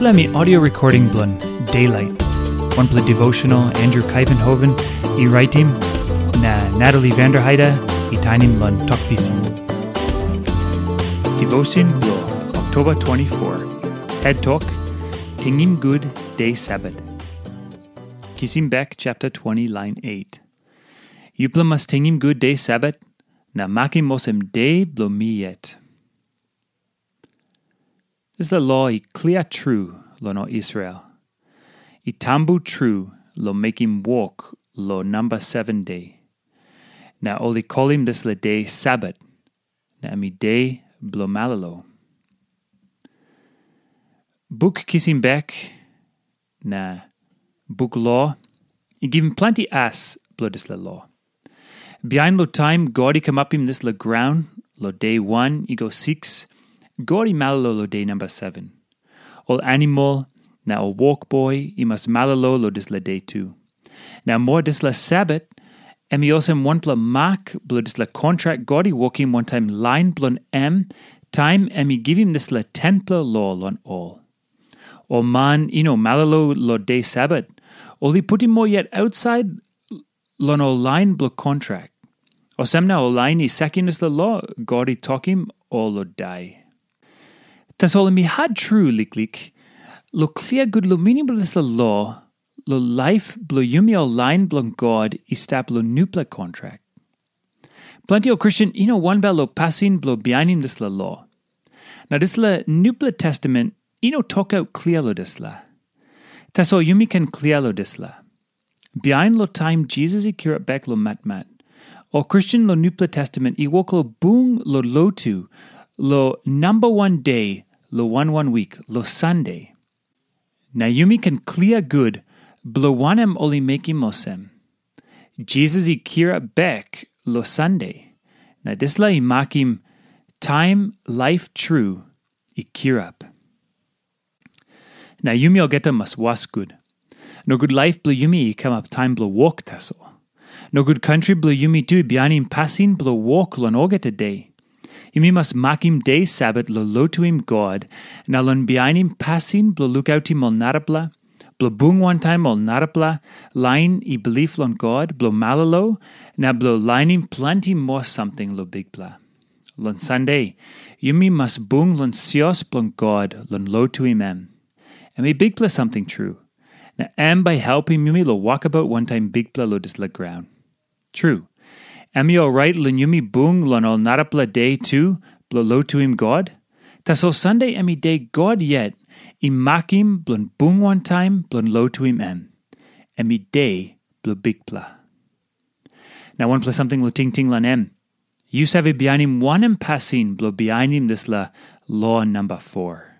Let audio recording blun Daylight. One play devotional Andrew Kuyvenhoven, e writing na Natalie Vanderheide, e tainim lun talkpisin. Devotion blo October 24. Head talk Tingim Good Day Sabat. Kisim Bek chapter 20 line 8. Yupla mas tingim good day Sabat na makim mosem day blo mi yet. Is the law i clear true lo no Israel. I tambu true lo make him walk lo number seven day. Na oli kolim this le day Sabat. Na mi day blo malalo. Book Kisim Bek. Na book law. I give him plenty ass blo this le law. Behind lo time, God he come up him this le ground, lo day one, he go six, God he malalo lo day number seven. All animal, now a walk boy, he must malalo lo dis le day two. Now more dis and he also one pla mark, blo dis le contract, God he walk him one time line blon M, time, and he give him this le ten pla law on all. Or man, you know, malalo lo day he put him more yet outside lon o line blo contract. Or semna o line i second is the law, he talk him, or lo die. Tas all mi had true liklik, lo clear good lo the law, lo life blo yumi o line blon God i lo nupla contract. Plenty o Christian ino one lo passing blo behind this la law. Now this la nupla testament ino talk out clear lo this la. Tas all yumi can clear lo this la. Behind lo time Jesus i kira back lo mat mat. O Christian lo nupla testament i walk lo lo lotu lo number one day lo one one week lo Sunday. Yumi can clear good blo wanem oli meki mosem. Jesus i kira back lo Sunday. Na this la i makim time life true i kirap. Now yumi o geta mas was good. No good life blo yumi come up time blo walk taso. No good country blo yumi tu bianim passing blo walk lon ogeta day. Yumi must makim day Sabbath lo lo to him God, na lon bianim passing blo look out him ol narapla, blo bung one time ol narapla, line i belief lon God, blo malalo, na blo lining plenty more something lo big bla. Lon Sunday, yumi must bung lon sios blon God, lon lo to him em. And me big bla something true. Na am by helping yumi lo walk about one time bigpla lo dis la ground. True. Am yo right lon yumi bung lon ol narapla day too, blo lo to him God? Tas ol Sunday emi day God yet, i makim blon bung one time blon lo to him em. Emi day blo big pla. Now one plus something lo ting lan em. You save behind him one em passing blo behind him this la law number four.